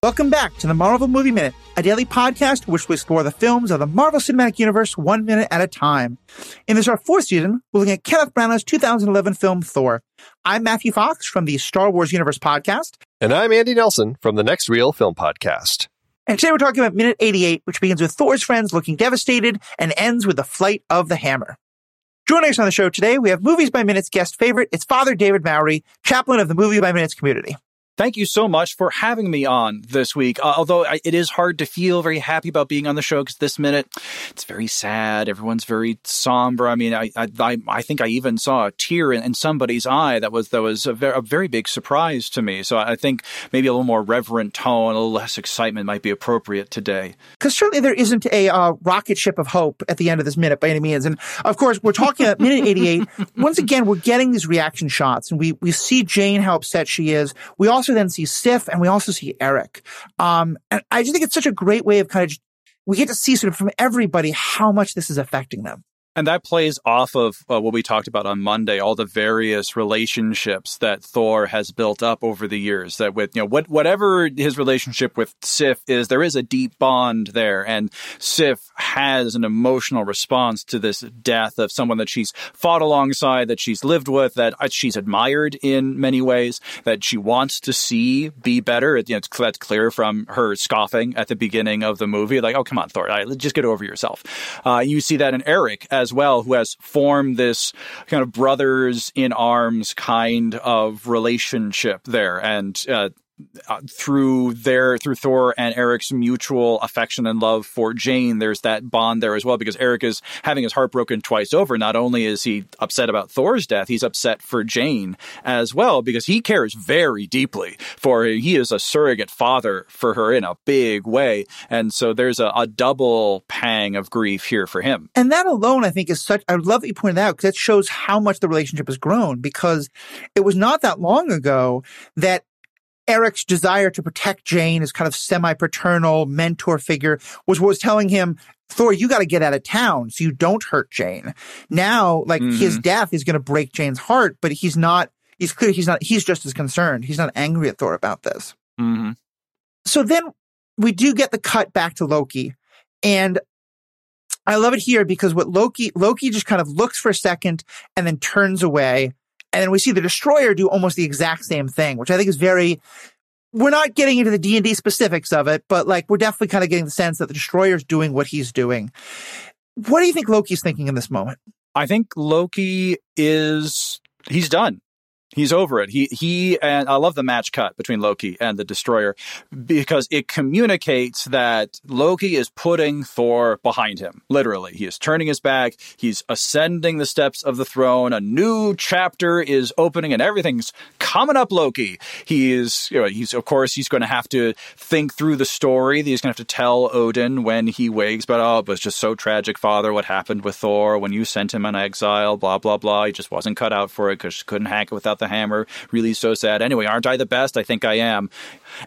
Welcome back to the Marvel Movie Minute, a daily podcast which will explore the films of the Marvel Cinematic Universe one minute at a time. In this our fourth season, we're looking at Kenneth Branagh's 2011 film Thor. I'm Matthew Fox from the Star Wars Universe podcast. And I'm Andy Nelson from the Next Reel Film Podcast. And today we're talking about minute 88, which begins with Thor's friends looking devastated and ends with the flight of the hammer. Joining us on the show today, we have Movies by Minutes guest favorite. It's Father David Mowry, chaplain of the Movie by Minutes community. Thank you so much for having me on this week. Uh, although I, it is hard to feel very happy about being on the show because this minute it's very sad. Everyone's very somber. I mean, I I, I think I even saw a tear in, in somebody's eye that was that was a, ver- a, very big surprise to me. So I think maybe a little more reverent tone, a little less excitement might be appropriate today. Because certainly there isn't a uh, rocket ship of hope at the end of this minute by any means. And of course, we're talking about minute 88. Once again, we're getting these reaction shots, and we we see Jane how upset she is. We also also then see Sif and we also see Eric. Um, and I just think it's such a great way of kind of, we get to see sort of from everybody how much this is affecting them. And that plays off of uh, what we talked about on Monday, all the various relationships that Thor has built up over the years. That with, you know, what, whatever his relationship with Sif is, there is a deep bond there. And Sif has an emotional response to this death of someone that she's fought alongside, that she's lived with, that uh, she's admired in many ways, that she wants to see be better. You know, it's, that's clear from her scoffing at the beginning of the movie. Like, oh, come on, Thor, just get over yourself. Uh, you see that in Eric as well, who has formed this kind of brothers in arms kind of relationship there. And uh, uh, through their through Thor and Eric's mutual affection and love for Jane, there's that bond there as well because Eric is having his heart broken twice over. Not only is he upset about Thor's death, he's upset for Jane as well because he cares very deeply for her. He is a surrogate father for her in a big way, and so there's a, a double pang of grief here for him. And that alone, I think, is such. I love that you pointed out because it shows how much the relationship has grown because it was not that long ago that Eric's desire to protect Jane as kind of semi-paternal mentor figure was what was telling him, Thor, you got to get out of town so you don't hurt Jane. Now, like mm-hmm. his death is going to break Jane's heart, but he's not, he's clear he's not, he's just as concerned. He's not angry at Thor about this. Mm-hmm. So then we do get the cut back to Loki and I love it here because what Loki, Loki just kind of looks for a second and then turns away and then we see the destroyer do almost the exact same thing, which I think is very, we're not getting into the D and D specifics of it, but like we're definitely kind of getting the sense that the destroyer is doing what he's doing. What do you think Loki's thinking in this moment? I think Loki is, he's done. He's over it. He he and I love the match cut between Loki and the Destroyer because it communicates that Loki is putting Thor behind him. Literally, he is turning his back. He's ascending the steps of the throne. A new chapter is opening, and everything's coming up. Loki. He is. You know, he's of course he's going to have to think through the story. that He's going to have to tell Odin when he wakes. But oh, it was just so tragic, Father. What happened with Thor when you sent him on exile? Blah blah blah. He just wasn't cut out for it because she couldn't hack it without the hammer. Really so sad. Anyway, aren't I the best? I think I am.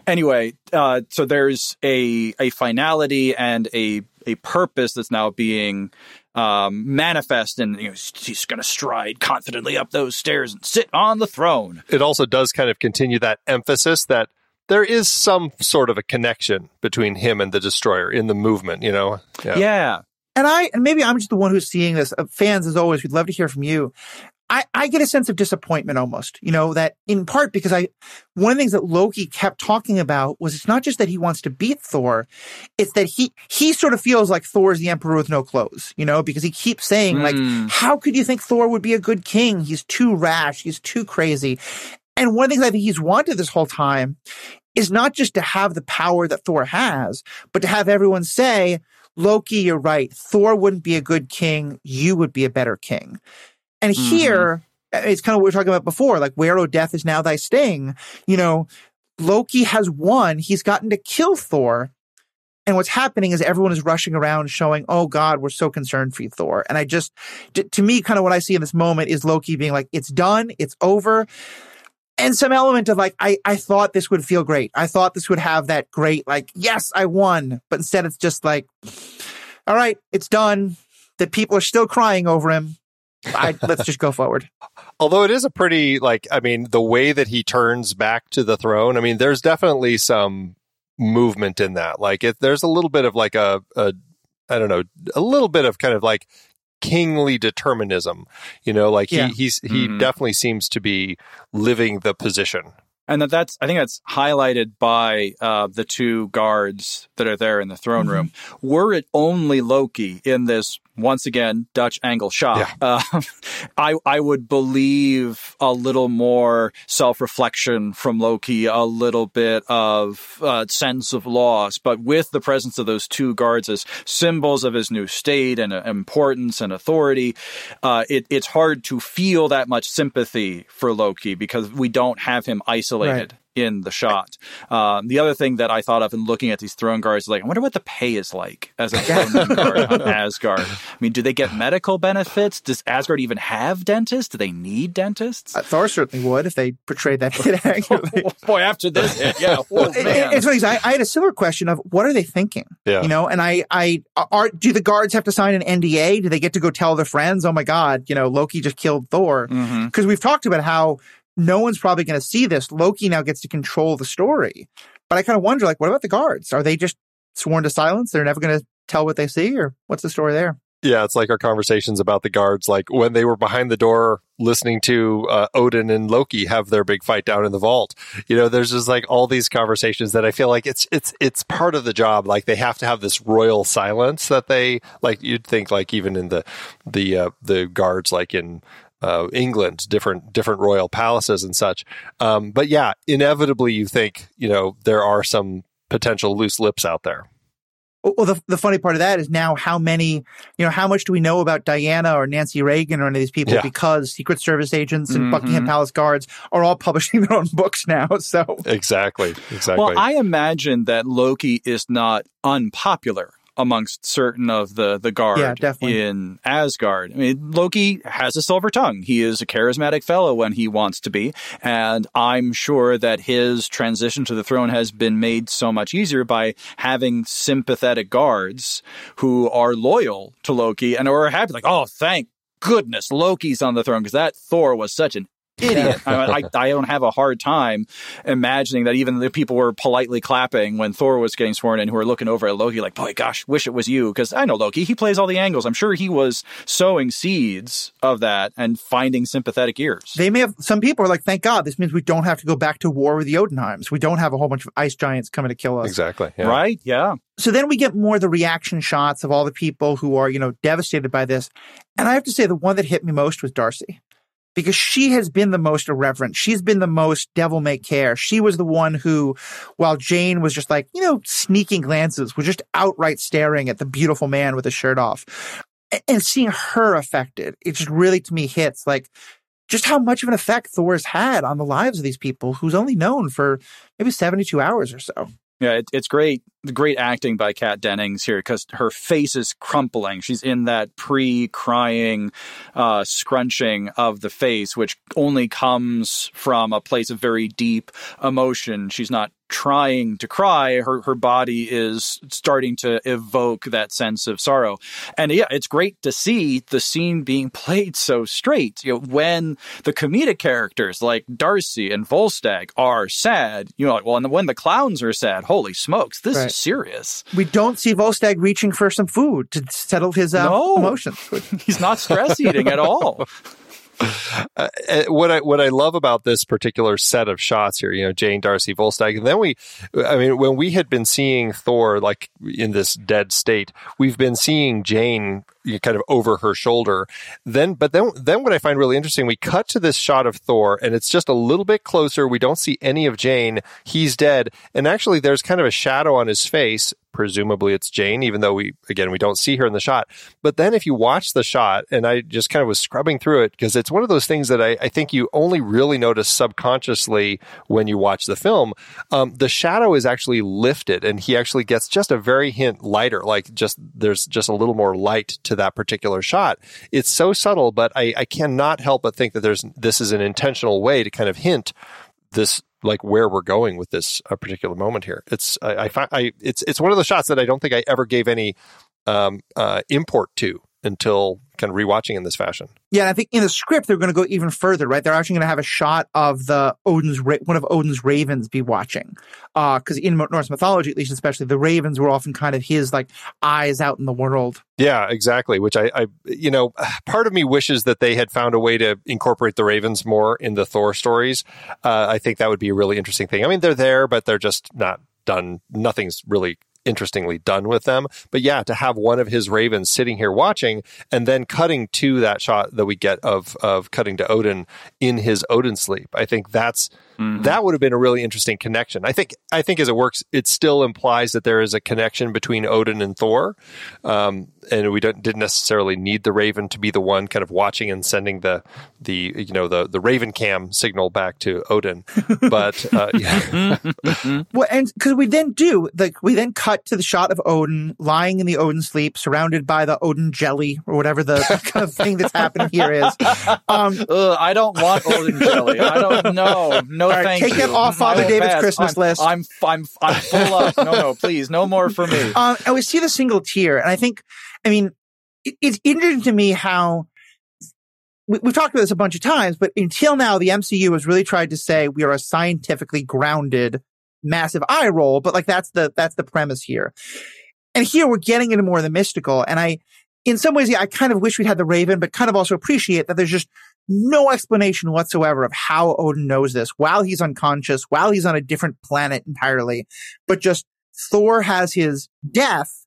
Anyway, uh, so there's a a finality and a a purpose that's now being um, manifest, and you know, he's going to stride confidently up those stairs and sit on the throne. It also does kind of continue that emphasis that there is some sort of a connection between him and the destroyer in the movement. You know, yeah. yeah. And I, and maybe I'm just the one who's seeing this. Uh, fans, as always, we'd love to hear from you. I, I get a sense of disappointment almost, you know, that in part because I, one of the things that Loki kept talking about was it's not just that he wants to beat Thor, it's that he, he sort of feels like Thor is the emperor with no clothes, you know, because he keeps saying mm. like, hmm. how could you think Thor would be a good king? He's too rash. He's too crazy. And one of the things I think he's wanted this whole time is not just to have the power that Thor has, but to have everyone say, Loki, you're right. Thor wouldn't be a good king. You would be a better king. And mm-hmm. here, uh, it's kind of what we were talking about before, like where, oh, death is now thy sting. You know, Loki has won. He's gotten to kill Thor. And what's happening is everyone is rushing around showing, oh God, we're so concerned for you, Thor. And I just, to, to me, kind of what I see in this moment is Loki being like, it's done, it's over. And some element of like, I, I thought this would feel great. I thought this would have that great, like, yes, I won. But instead it's just like, all right, it's done. The people are still crying over him. I, let's just go forward. Although it is a pretty like, I mean, the way that he turns back to the throne. I mean, there's definitely some movement in that. Like it, there's a little bit of like a, a I don't know, a little bit of kind of like kingly determinism. You know, like Yeah. he he's he Mhm. definitely seems to be living the position. And that that's I think that's highlighted by uh, the two guards that are there in the throne room. Were it only Loki in this once again Dutch angle shot, uh, I I would believe a little more self reflection from Loki, a little bit of uh, sense of loss. But with the presence of those two guards as symbols of his new state and uh, importance and authority, uh, it, it's hard to feel that much sympathy for Loki because we don't have him isolated. In the shot. Um, the other thing that I thought of in looking at these throne guards, is like, I wonder what the pay is like as a throne guard on Asgard. I mean, do they get medical benefits? Does Asgard even have dentists? Do they need dentists? Uh, Thor certainly would if they portrayed that hit accurately. Boy, after this hit, yeah, oh, It- it- it's funny 'cause I, I had a similar question of what are they thinking? Yeah. You know, and I, I, are, do the guards have to sign an NDA? Do they get to go tell their friends, oh my God, you know, Loki just killed Thor? Because we've talked about how no one's probably going to see this. Loki now gets to control the story. But I kind of wonder, like, what about the guards? Are they just sworn to silence? They're never going to tell what they see, or what's the story there? Yeah, it's like our conversations about the guards, like when they were behind the door listening to uh, Odin and Loki have their big fight down in the vault. You know, there's just like all these conversations that I feel like it's it's it's part of the job. Like they have to have this royal silence that they like. You'd think like even in the the uh, the guards like in uh, England, different different royal palaces and such. Um, but yeah, inevitably you think you know there are some potential loose lips out there. Well, the, the funny part of that is now how many, you know, how much do we know about Diana or Nancy Reagan or any of these people Yeah. because Secret Service agents and Mhm. Buckingham Palace guards are all publishing their own books now. So Exactly. Exactly. Well, I imagine that Loki is not unpopular amongst certain of the the guard Yeah, definitely. in Asgard. I mean, Loki has a silver tongue. He is a charismatic fellow when he wants to be, and I'm sure that his transition to the throne has been made so much easier by having sympathetic guards who are loyal to Loki and are happy like, "Oh, thank goodness Loki's on the throne because that Thor was such an idiot. I, I, I don't have a hard time imagining that even the people were politely clapping when Thor was getting sworn in who were looking over at Loki like, boy, gosh, wish it was you. Because I know Loki, he plays all the angles. I'm sure he was sowing seeds of that and finding sympathetic ears. they may have, some people are like, thank God, this means we don't have to go back to war with the Odenheims. We don't have a whole bunch of ice giants coming to kill us. exactly. Yeah. Right? Yeah. So then we get more of the reaction shots of all the people who are, you know, devastated by this. And I have to say the one that hit me most was Darcy. Because she has been the most irreverent. She's been the most devil may care. She was the one who, while Jane was just like, you know, sneaking glances, was just outright staring at the beautiful man with his shirt off. And seeing her affected, it just really to me hits like just how much of an effect Thor's had on the lives of these people who's only known for maybe 72 hours or so. Yeah, it, it's great. Great acting by Kat Dennings here because her face is crumpling. She's in that pre-crying uh, scrunching of the face, which only comes from a place of very deep emotion. She's not trying to cry. Her her body is starting to evoke that sense of sorrow. And yeah, it's great to see the scene being played so straight. You know, when the comedic characters like Darcy and Volstagg are sad, you know, like, well, and when the clowns are sad, holy smokes, this Right. is serious. we don't see Volstagg reaching for some food to settle his uh, No. emotions. He's not stress eating at all. uh, uh, what I what I love about this particular set of shots here, you know, Jane, Darcy, Volstagg, and then we, I mean, when we had been seeing Thor like in this dead state, we've been seeing Jane kind of over her shoulder. Then, but then, then what I find really interesting, we cut to this shot of Thor, and it's just a little bit closer. We don't see any of Jane. He's dead, and actually, there's kind of a shadow on his face. Presumably, it's Jane, even though we again we don't see her in the shot. But then, if you watch the shot, and I just kind of was scrubbing through it because it's one of those things that I, I think you only really notice subconsciously when you watch the film. Um, the shadow is actually lifted, and he actually gets just a very hint lighter, like just there's just a little more light to that particular shot. It's so subtle, but I, I cannot help but think that there's this is an intentional way to kind of hint this like where we're going with this uh, particular moment here. It's I, I find I it's it's one of the shots that I don't think I ever gave any um, uh, import to until kind of rewatching in this fashion. Yeah, and I think in the script they're going to go even further, right? They're actually going to have a shot of the Odin's one of Odin's ravens be watching, because uh, in Norse mythology, at least especially, the ravens were often kind of his like eyes out in the world. Yeah, exactly. Which I, I, you know, part of me wishes that they had found a way to incorporate the ravens more in the Thor stories. Uh, I think that would be a really interesting thing. I mean, they're there, but they're just not done. Nothing's really interestingly done with them. But yeah, to have one of his ravens sitting here watching and then cutting to that shot that we get of of cutting to Odin in his Odin sleep. I think that's Mm-hmm. That would have been a really interesting connection. I think. I think as it works, it still implies that there is a connection between Odin and Thor, um, and we didn't necessarily need the Raven to be the one kind of watching and sending the the you know the the Raven cam signal back to Odin. But uh, yeah. well, and because we then do like we then cut to the shot of Odin lying in the Odin sleep, surrounded by the Odin jelly or whatever the kind of thing that's happening here is. Um, Ugh, I don't want Odin jelly. I don't know. No no, thank take you. it off Father David's pass. Christmas I'm, list. I'm, I'm, I'm full up. No, no, please, no more for me. Um, I would see the single tear, and I think, I mean, it, it's interesting to me how we, have talked about this a bunch of times, but until now, the MCU has really tried to say we are a scientifically grounded, massive eye roll. But like that's the that's the premise here. And here we're getting into more of the mystical, and I in some ways, yeah, I kind of wish we'd had the Raven, but kind of also appreciate that there's just no explanation whatsoever of how Odin knows this while he's unconscious, while he's on a different planet entirely. But just Thor has his death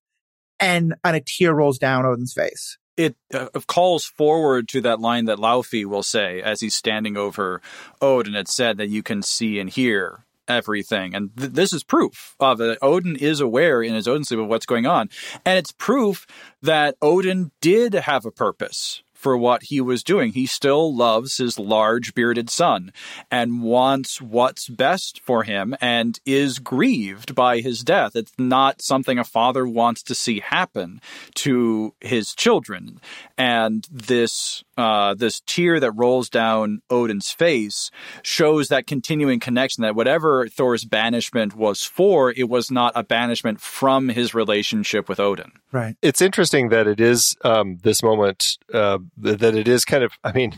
and, and a tear rolls down Odin's face. It uh, calls forward to that line that Laufey will say as he's standing over Odin. It said that you can see and hear everything. And th- this is proof of it. Odin is aware in his Odin sleep of what's going on. And it's proof that Odin did have a purpose for what he was doing. He still loves his large bearded son and wants what's best for him and is grieved by his death. It's not something a father wants to see happen to his children. And this uh, this tear that rolls down Odin's face shows that continuing connection that whatever Thor's banishment was for, it was not a banishment from his relationship with Odin. Right. It's interesting that it is um, this moment uh, that it is kind of. I mean,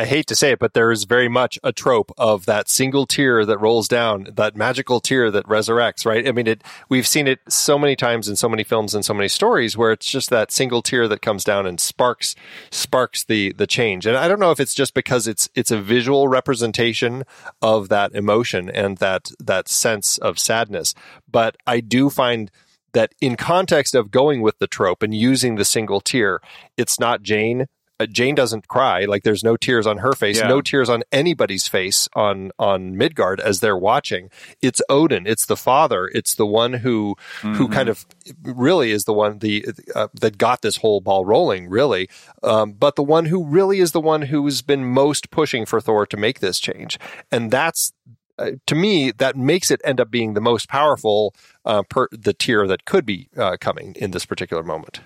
I hate to say it, but there is very much a trope of that single tear that rolls down, that magical tear that resurrects, right? I mean, it, we've seen it so many times in so many films and so many stories where it's just that single tear that comes down and sparks, sparks the, the change. And I don't know if it's just because it's, it's a visual representation of that emotion and that, that sense of sadness. But I do find that in context of going with the trope and using the single tear, it's not Jane Jane doesn't cry. Like there's no tears on her face, yeah. no tears on anybody's face on on Midgard as they're watching. It's Odin. It's the father. It's the one who mm-hmm. who kind of really is the one the uh, that got this whole ball rolling. Really, um, but the one who really is the one who's been most pushing for Thor to make this change, and that's uh, to me, that makes it end up being the most powerful uh, per the tear that could be uh, coming in this particular moment.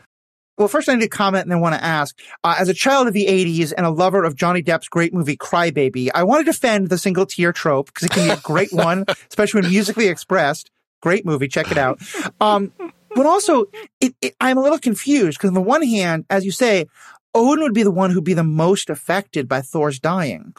Well, first I need to comment and then want to ask. Uh, as a child of the 80s and a lover of Johnny Depp's great movie Crybaby, I want to defend the single tear trope because it can be a great one, especially when musically expressed. Great movie. Check it out. Um, but also, it, it, I'm a little confused because on the one hand, as you say, Odin would be the one who'd be the most affected by Thor's dying.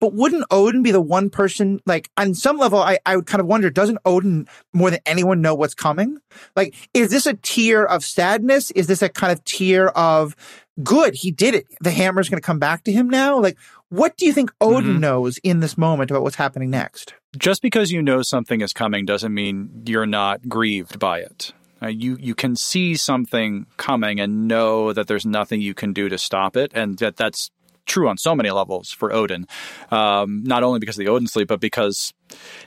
But wouldn't Odin be the one person, like, on some level, I, I would kind of wonder, doesn't Odin more than anyone know what's coming? Like, is this a tear of sadness? Is this a kind of tear of good? He did it. The hammer's going to come back to him now. Like, what do you think Odin mm-hmm. knows in this moment about what's happening next? Just because you know something is coming doesn't mean you're not grieved by it. Uh, you you can see something coming and know that there's nothing you can do to stop it, and that that's true on so many levels for Odin. Um, not only because of the Odin sleep, but because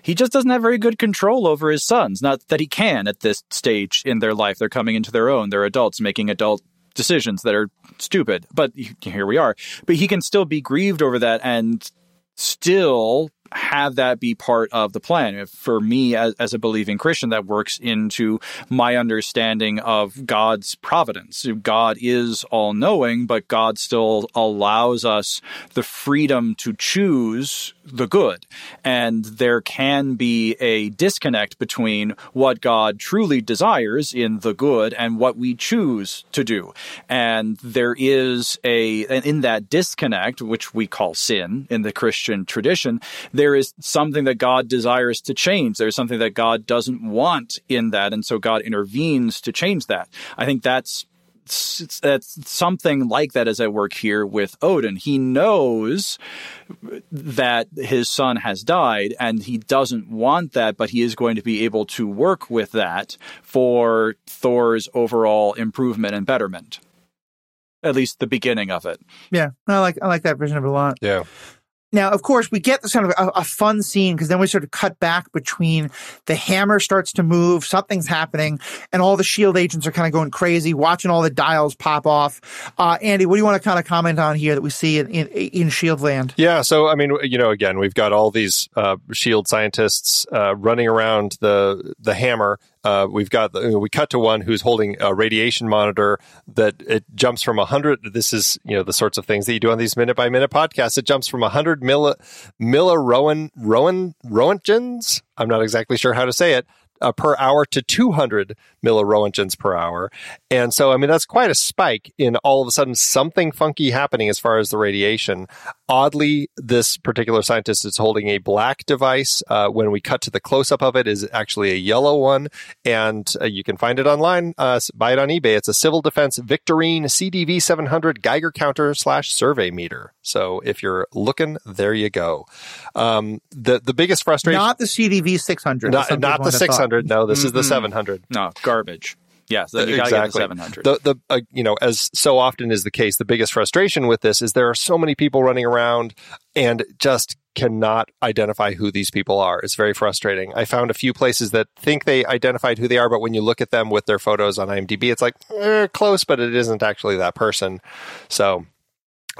he just doesn't have very good control over his sons. Not that he can at this stage in their life. They're coming into their own. They're adults making adult decisions that are stupid. But here we are. But he can still be grieved over that and still have that be part of the plan. For me, as, as, a believing Christian, that works into my understanding of God's providence. God is all knowing, but God still allows us the freedom to choose the good. And there can be a disconnect between what God truly desires in the good and what we choose to do. And there is a, in that disconnect, which we call sin in the Christian tradition, there is something that God desires to change. There's something that God doesn't want in that. And so God intervenes to change that. I think that's Uh, something like that is at work here with Odin. He knows that his son has died and he doesn't want that, but he is going to be able to work with that for Thor's overall improvement and betterment. At least the beginning of it. Yeah, I like I like that version of it a lot. Yeah. Now, of course, we get this kind of a, a fun scene because then we sort of cut back between the hammer starts to move, something's happening, and all the shield agents are kind of going crazy, watching all the dials pop off. Uh, Andy, what do you want to kind of comment on here that we see in, in, in Shield Land? Yeah, so I mean, you know, again, we've got all these uh, Shield scientists uh, running around the the hammer, uh, we've got we cut to one who's holding a radiation monitor that it jumps from 100 this is you know the sorts of things that you do on these minute by minute podcasts. It jumps from 100 milli millirowan rowan rowan roentgens i'm not exactly sure how to say it uh, per hour to 200 milliroentgens per hour. And so, I mean, that's quite a spike in all of a sudden something funky happening as far as the radiation. Oddly, this particular scientist is holding a black device. Uh, when we cut to the close up of it, is actually a yellow one, and uh, you can find it online. Uh, buy it on eBay. It's a Civil Defense Victoreen CDV 700 Geiger counter slash survey meter. So if you're looking, there you go. Um, the the biggest frustration, not the CDV 600, not, not the 600. No, this mm-hmm. is the 700. No, garbage. Yes, you exactly. 700. The, the uh, you know, as so often is the case, the biggest frustration with this is there are so many people running around and just cannot identify who these people are. It's very frustrating. I found a few places that think they identified who they are, but when you look at them with their photos on IMDb, it's like eh, close, but it isn't actually that person. So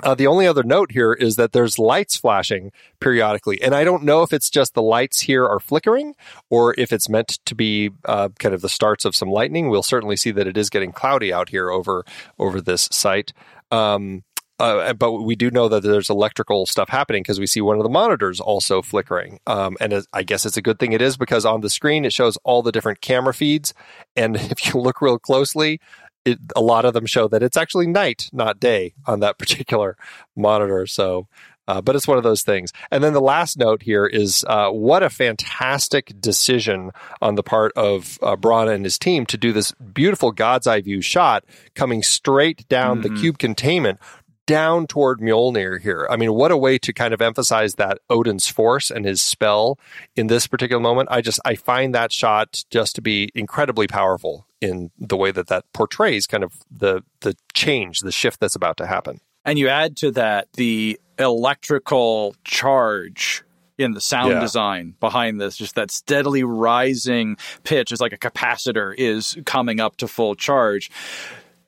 uh, the only other note here is that there's lights flashing periodically, and I don't know if it's just the lights here are flickering or if it's meant to be uh, kind of the starts of some lightning. We'll certainly see that it is getting cloudy out here over over this site. Um, uh, but we do know that there's electrical stuff happening because we see one of the monitors also flickering. Um, and I guess it's a good thing it is because on the screen it shows all the different camera feeds. And if you look real closely, it, a lot of them show that it's actually night, not day, on that particular monitor. So, uh, but it's one of those things. And then the last note here is uh, what a fantastic decision on the part of uh, Branagh and his team to do this beautiful God's eye view shot coming straight down mm-hmm. the cube containment down toward Mjolnir here. I mean, what a way to kind of emphasize that Odin's force and his spell in this particular moment. I just, I find that shot just to be incredibly powerful in the way that that portrays kind of the, the change, the shift that's about to happen. And you add to that the electrical charge in the sound yeah. design behind this, just that steadily rising pitch is like a capacitor is coming up to full charge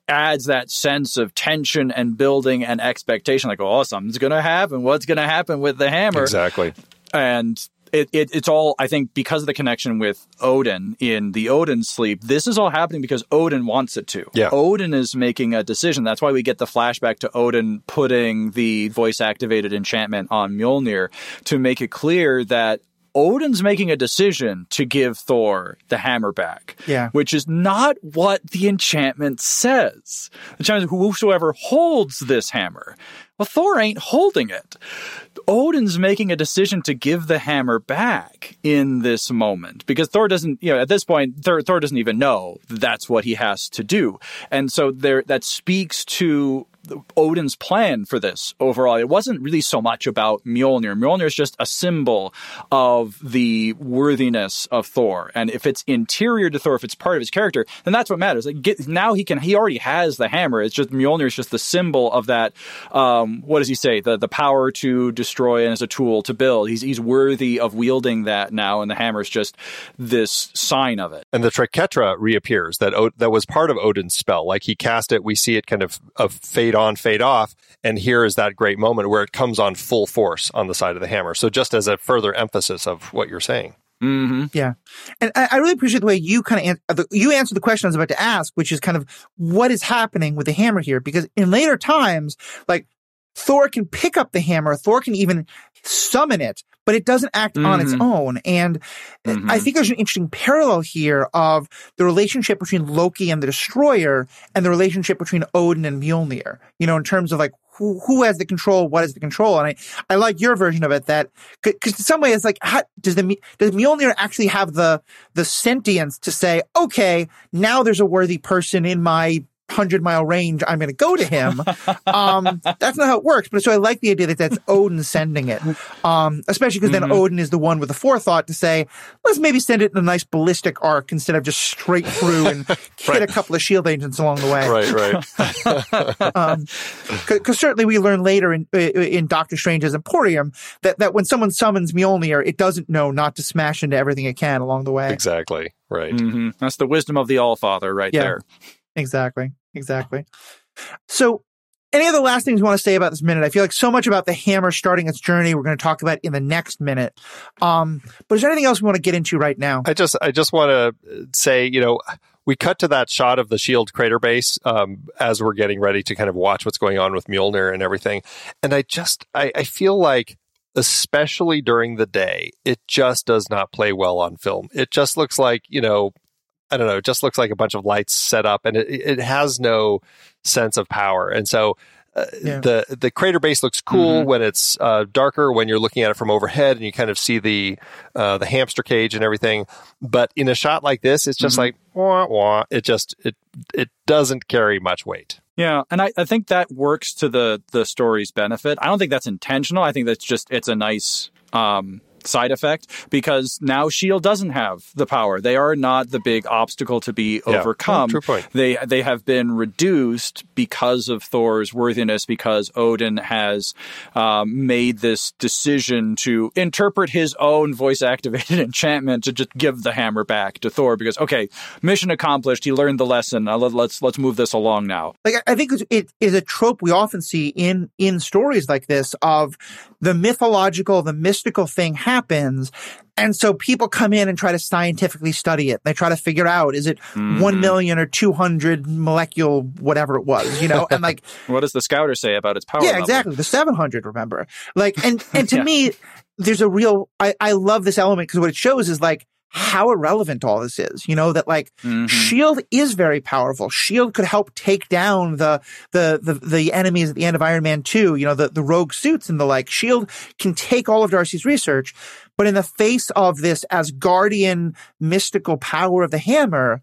adds that sense of tension and building and expectation like oh something's going to happen what's going to happen with the hammer exactly and it, it, it's all I think because of the connection with Odin in the Odin sleep. This is all happening because Odin wants it to. Yeah. Odin is making a decision. That's why we get the flashback to Odin putting the voice activated enchantment on Mjolnir to make it clear that Odin's making a decision to give Thor the hammer back. Yeah. Which is not what the enchantment says. The enchantment whosoever holds this hammer. Well, Thor ain't holding it. Odin's making a decision to give the hammer back in this moment because Thor doesn't, you know, at this point, Thor, Thor doesn't even know that's what he has to do. And so there, that speaks to Odin's plan for this overall. It wasn't really so much about Mjolnir. Mjolnir is just a symbol of the worthiness of Thor. And if it's interior to Thor, if it's part of his character, then that's what matters. Like get, now he can, he already has the hammer. It's just Mjolnir is just the symbol of that. Um, what does he say? The the power to destroy and as a tool to build. He's he's worthy of wielding that now, and the hammer is just this sign of it. And the Triquetra reappears. That that was part of Odin's spell. Like he cast it, we see it kind of, of fade on, fade off. And here is that great moment where it comes on full force on the side of the hammer. So just as a further emphasis of what you're saying. Mm-hmm. Yeah, and I, I, really appreciate the way you kind of an- you answered the question I was about to ask, which is kind of what is happening with the hammer here, because in later times, like Thor can pick up the hammer. Thor can even summon it, but it doesn't act mm-hmm. on its mm-hmm. own. And mm-hmm. I think there's an interesting parallel here of the relationship between Loki and the Destroyer and the relationship between Odin and Mjolnir, you know, in terms of like who, who has the control? What is the control? And I, I like your version of it that, cause in some way it's like, how, does the, does Mjolnir actually have the, the sentience to say, okay, now there's a worthy person in my hundred mile range, I'm going to go to him. Um, that's not how it works. But so I like the idea that that's Odin sending it, um, especially because mm-hmm. then Odin is the one with the forethought to say, let's maybe send it in a nice ballistic arc instead of just straight through and hit right. a couple of shield agents along the way. Right, right. Because um, certainly we learn later in in Doctor Strange's Emporium that that when someone summons Mjolnir, it doesn't know not to smash into everything it can along the way. Exactly. Right. Mm-hmm. That's the wisdom of the All Father, right yeah. there. Exactly exactly. So, any other last things you want to say about this minute? I feel like so much about the hammer starting its journey we're going to talk about in the next minute. Um, but is there anything else we want to get into right now? I just I just want to say, you know, we cut to that shot of the shield crater base um, as we're getting ready to kind of watch what's going on with Mjolnir and everything. And I just I, I feel like especially during the day, it just does not play well on film. It just looks like, you know, I don't know, it just looks like a bunch of lights set up and it, it has no sense of power. And so uh, yeah. the the crater base looks cool mm-hmm. when it's uh, darker when you're looking at it from overhead and you kind of see the uh, the hamster cage and everything. But in a shot like this, it's just mm-hmm. like wah wah. It just it it doesn't carry much weight. Yeah, and I, I think that works to the the story's benefit. I don't think that's intentional. I think that's just it's a nice um, side effect because now Shield doesn't have the power. They are not the big obstacle to be yeah. overcome. true point. They they have been reduced because of Thor's worthiness because Odin has um, made this decision to interpret his own voice activated enchantment to just give the hammer back to Thor because okay, mission accomplished. He learned the lesson. Uh, let, let's let's move this along now. Like I think it is a trope we often see in in stories like this of the mythological, the mystical thing happens. And so people come in and try to scientifically study it. They try to figure out, is it mm. 1 million or 200 molecule, whatever it was, you know? And like, what does the scouter say about its power? Yeah, level? exactly. The 700, remember? Like, and, and to yeah. me, there's a real, I, I love this element because what it shows is like, how irrelevant all this is. You know, that like mm-hmm. Shield is very powerful. Shield could help take down the, the, the, the enemies at the end of Iron Man 2, you know, the, the rogue suits and the like. Shield can take all of Darcy's research, but in the face of this Asgardian mystical power of the hammer,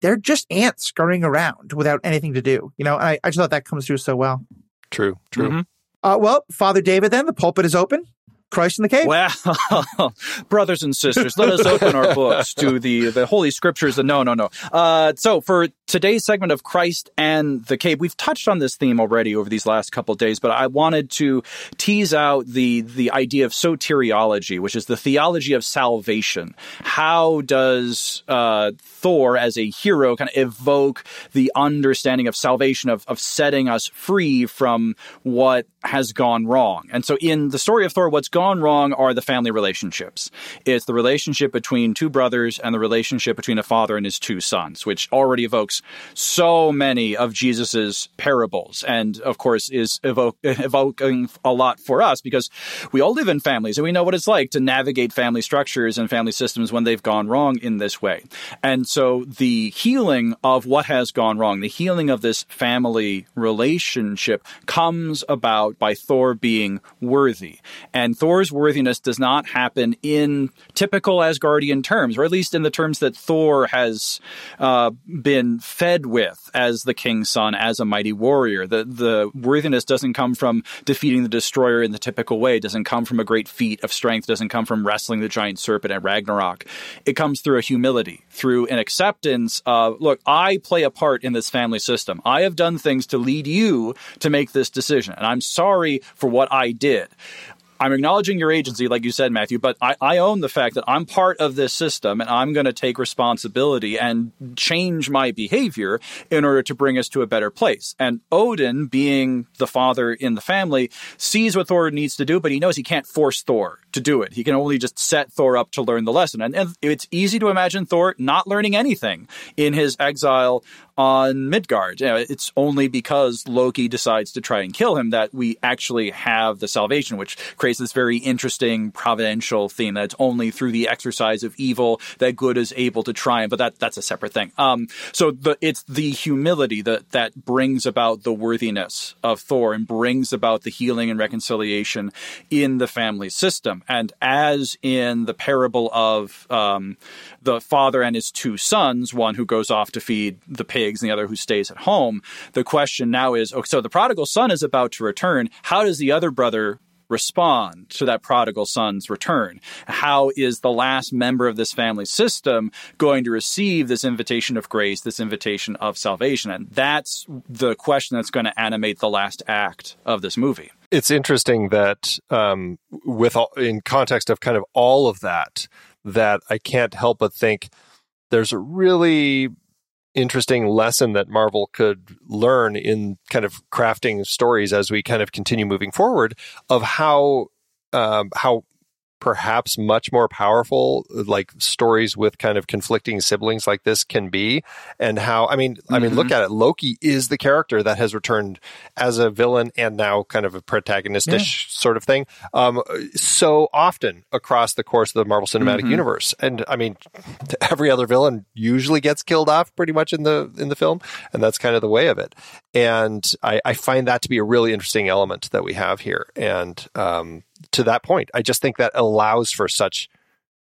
they're just ants scurrying around without anything to do. You know, I, I just thought that comes through so well. True, true. Mm-hmm. Uh, well, Father David, then the pulpit is open. Christ in the cave. Well, brothers and sisters, let us open our books to the, the Holy Scriptures. No, no, no. Uh, so for today's segment of Christ and the cave, we've touched on this theme already over these last couple days, but I wanted to tease out the, the idea of soteriology, which is the theology of salvation. How does uh, Thor, as a hero, kind of evoke the understanding of salvation, of, of setting us free from what has gone wrong? And so in the story of Thor, what's gone gone wrong are the family relationships. It's the relationship between two brothers and the relationship between a father and his two sons, which already evokes so many of Jesus's parables, and of course is evoke, evoking a lot for us because we all live in families and we know what it's like to navigate family structures and family systems when they've gone wrong in this way. And so the healing of what has gone wrong, the healing of this family relationship comes about by Thor being worthy. And Thor Thor's worthiness does not happen in typical Asgardian terms, or at least in the terms that Thor has uh, been fed with as the king's son, as a mighty warrior. The the worthiness doesn't come from defeating the destroyer in the typical way. Doesn't come from a great feat of strength. Doesn't come from wrestling the giant serpent at Ragnarok. It comes through a humility, through an acceptance of, look, I play a part in this family system. I have done things to lead you to make this decision, and I'm sorry for what I did. I'm acknowledging your agency, like you said, Matthew, but I, I own the fact that I'm part of this system and I'm going to take responsibility and change my behavior in order to bring us to a better place. And Odin, being the father in the family, sees what Thor needs to do, but he knows he can't force Thor to do it. He can only just set Thor up to learn the lesson. And, and it's easy to imagine Thor not learning anything in his exile on Midgard. You know, it's only because Loki decides to try and kill him that we actually have the salvation, which creates this very interesting providential theme that it's only through the exercise of evil that good is able to triumph. But that that's a separate thing. Um, so the, it's the humility that that brings about the worthiness of Thor and brings about the healing and reconciliation in the family system. And as in the parable of um, the father and his two sons, one who goes off to feed the pigs and the other who stays at home, the question now is okay, so the prodigal son is about to return. How does the other brother respond to that prodigal son's return? How is the last member of this family system going to receive this invitation of grace, this invitation of salvation? And that's the question that's going to animate the last act of this movie. It's interesting that, um, with all, in context of kind of all of that, that I can't help but think there's a really interesting lesson that Marvel could learn in kind of crafting stories as we kind of continue moving forward of how um, how perhaps much more powerful like stories with kind of conflicting siblings like this can be and how i mean mm-hmm. i mean look mm-hmm. at it loki is the character that has returned as a villain and now kind of a protagonistish yeah. sort of thing um, so often across the course of the marvel cinematic mm-hmm. universe and i mean every other villain usually gets killed off pretty much in the in the film and that's kind of the way of it and i, I find that to be a really interesting element that we have here and um, to that point. I just think that allows for such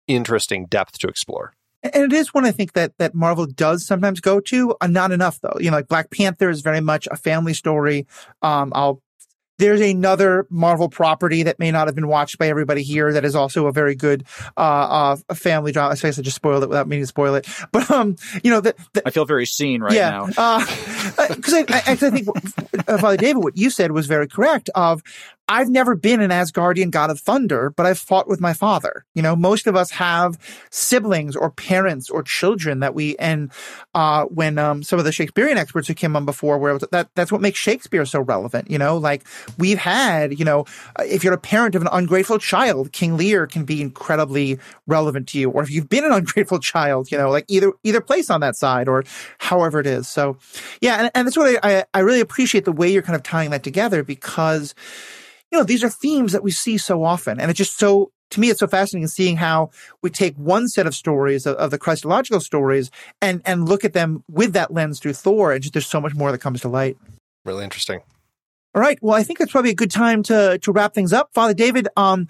interesting depth to explore. And it is one I think that that Marvel does sometimes go to, uh, not enough though. You know, like Black Panther is very much a family story. Um, I'll there's another Marvel property that may not have been watched by everybody here that is also a very good uh, uh family drama. I guess I just spoiled it without meaning to spoil it. But um, you know, the, the, I feel very seen right yeah, now. Because uh, I, I, I, think uh, Father David, what you said was very correct. Of I've never been an Asgardian god of thunder, but I've fought with my father. You know, most of us have siblings or parents or children that we, and, uh, when, um, some of the Shakespearean experts who came on before, where that, that's what makes Shakespeare so relevant. You know, like we've had, you know, if you're a parent of an ungrateful child, King Lear can be incredibly relevant to you. Or if you've been an ungrateful child, you know, like either, either place on that side or however it is. So yeah. And, and that's what I, I, I really appreciate the way you're kind of tying that together because, you know, these are themes that we see so often. And it's just so, to me, it's so fascinating seeing how we take one set of stories of, of, the Christological stories and, and look at them with that lens through Thor. And just there's so much more that comes to light. Really interesting. All right. Well, I think that's probably a good time to, to wrap things up. Father David, um,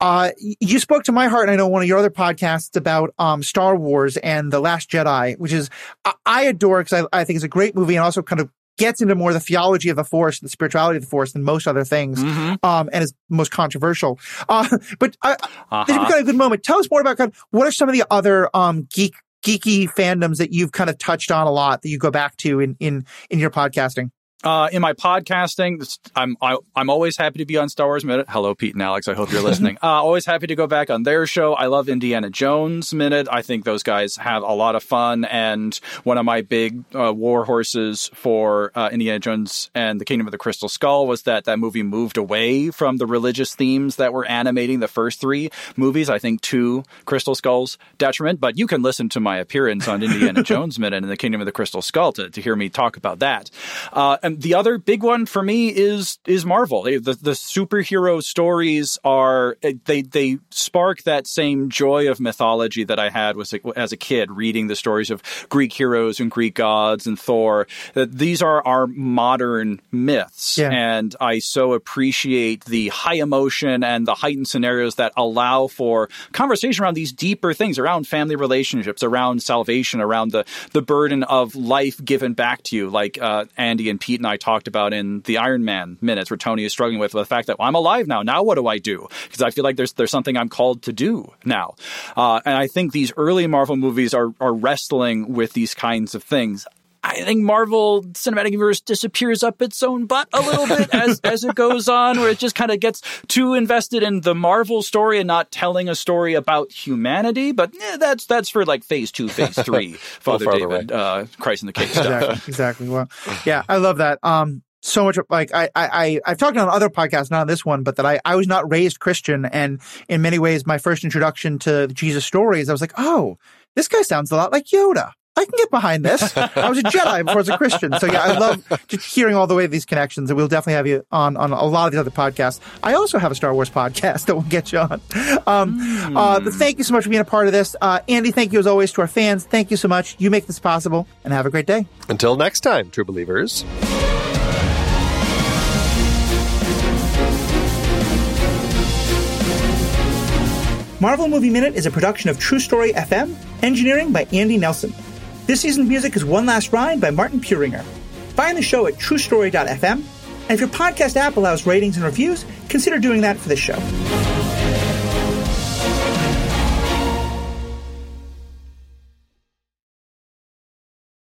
uh, you spoke to my heart, and I know one of your other podcasts about um, Star Wars and The Last Jedi, which is I, I adore because I, I, think it's a great movie and also kind of gets into more the theology of the force, the spirituality of the force than most other things, mm-hmm. um, and is most controversial. Uh, but I, uh-huh. this is kind of a good moment. Tell us more about kind of what are some of the other um, geek geeky fandoms that you've kind of touched on a lot that you go back to in in in your podcasting. Uh, in my podcasting, I'm I, am i am always happy to be on Star Wars Minute. Hello, Pete and Alex. I hope you're listening. uh, always happy to go back on their show. I love Indiana Jones Minute. I think those guys have a lot of fun. And one of my big uh, war horses for uh, Indiana Jones and the Kingdom of the Crystal Skull was that that movie moved away from the religious themes that were animating the first three movies. I think to Crystal Skull's detriment. But you can listen to my appearance on Indiana Jones Minute and the Kingdom of the Crystal Skull to, to hear me talk about that. Uh, and the other big one for me is is Marvel. The the superhero stories are they they spark that same joy of mythology that I had was as a kid reading the stories of Greek heroes and Greek gods and Thor. That these are our modern myths, yeah. and I so appreciate the high emotion and the heightened scenarios that allow for conversation around these deeper things, around family relationships, around salvation, around the the burden of life given back to you, like uh, Andy and Pete and I talked about in the Iron Man minutes, where Tony is struggling with, the fact that well, I'm alive now. Now what do I do? Because I feel like there's there's something I'm called to do now. Uh, and I think these early Marvel movies are are wrestling with these kinds of things. I think Marvel Cinematic Universe disappears up its own butt a little bit as as it goes on, where it just kind of gets too invested in the Marvel story and not telling a story about humanity. But yeah, that's that's for like Phase Two, Phase Three, Father David, uh, Christ in the Cave stuff. Exactly, exactly. Well, yeah, I love that. Um, so much like I, I, I've talked on other podcasts, not on this one, but that I, I was not raised Christian. And in many ways, my first introduction to Jesus stories, I was like, oh, this guy sounds a lot like Yoda. I can get behind this. I was a Jedi before I was a Christian. So yeah, I love just hearing all the way these connections and we'll definitely have you on, on a lot of these other podcasts. I also have a Star Wars podcast that we'll get you on. Um, mm. uh, but thank you so much for being a part of this. Uh, Andy, thank you as always to our fans. Thank you so much. You make this possible and have a great day. Until next time, true believers. Marvel Movie Minute is a production of True Story FM, engineering by Andy Nelson. This season's music is One Last Ride by Martin Puringer. Find the show at truestory.fm, and if your podcast app allows ratings and reviews, consider doing that for this show.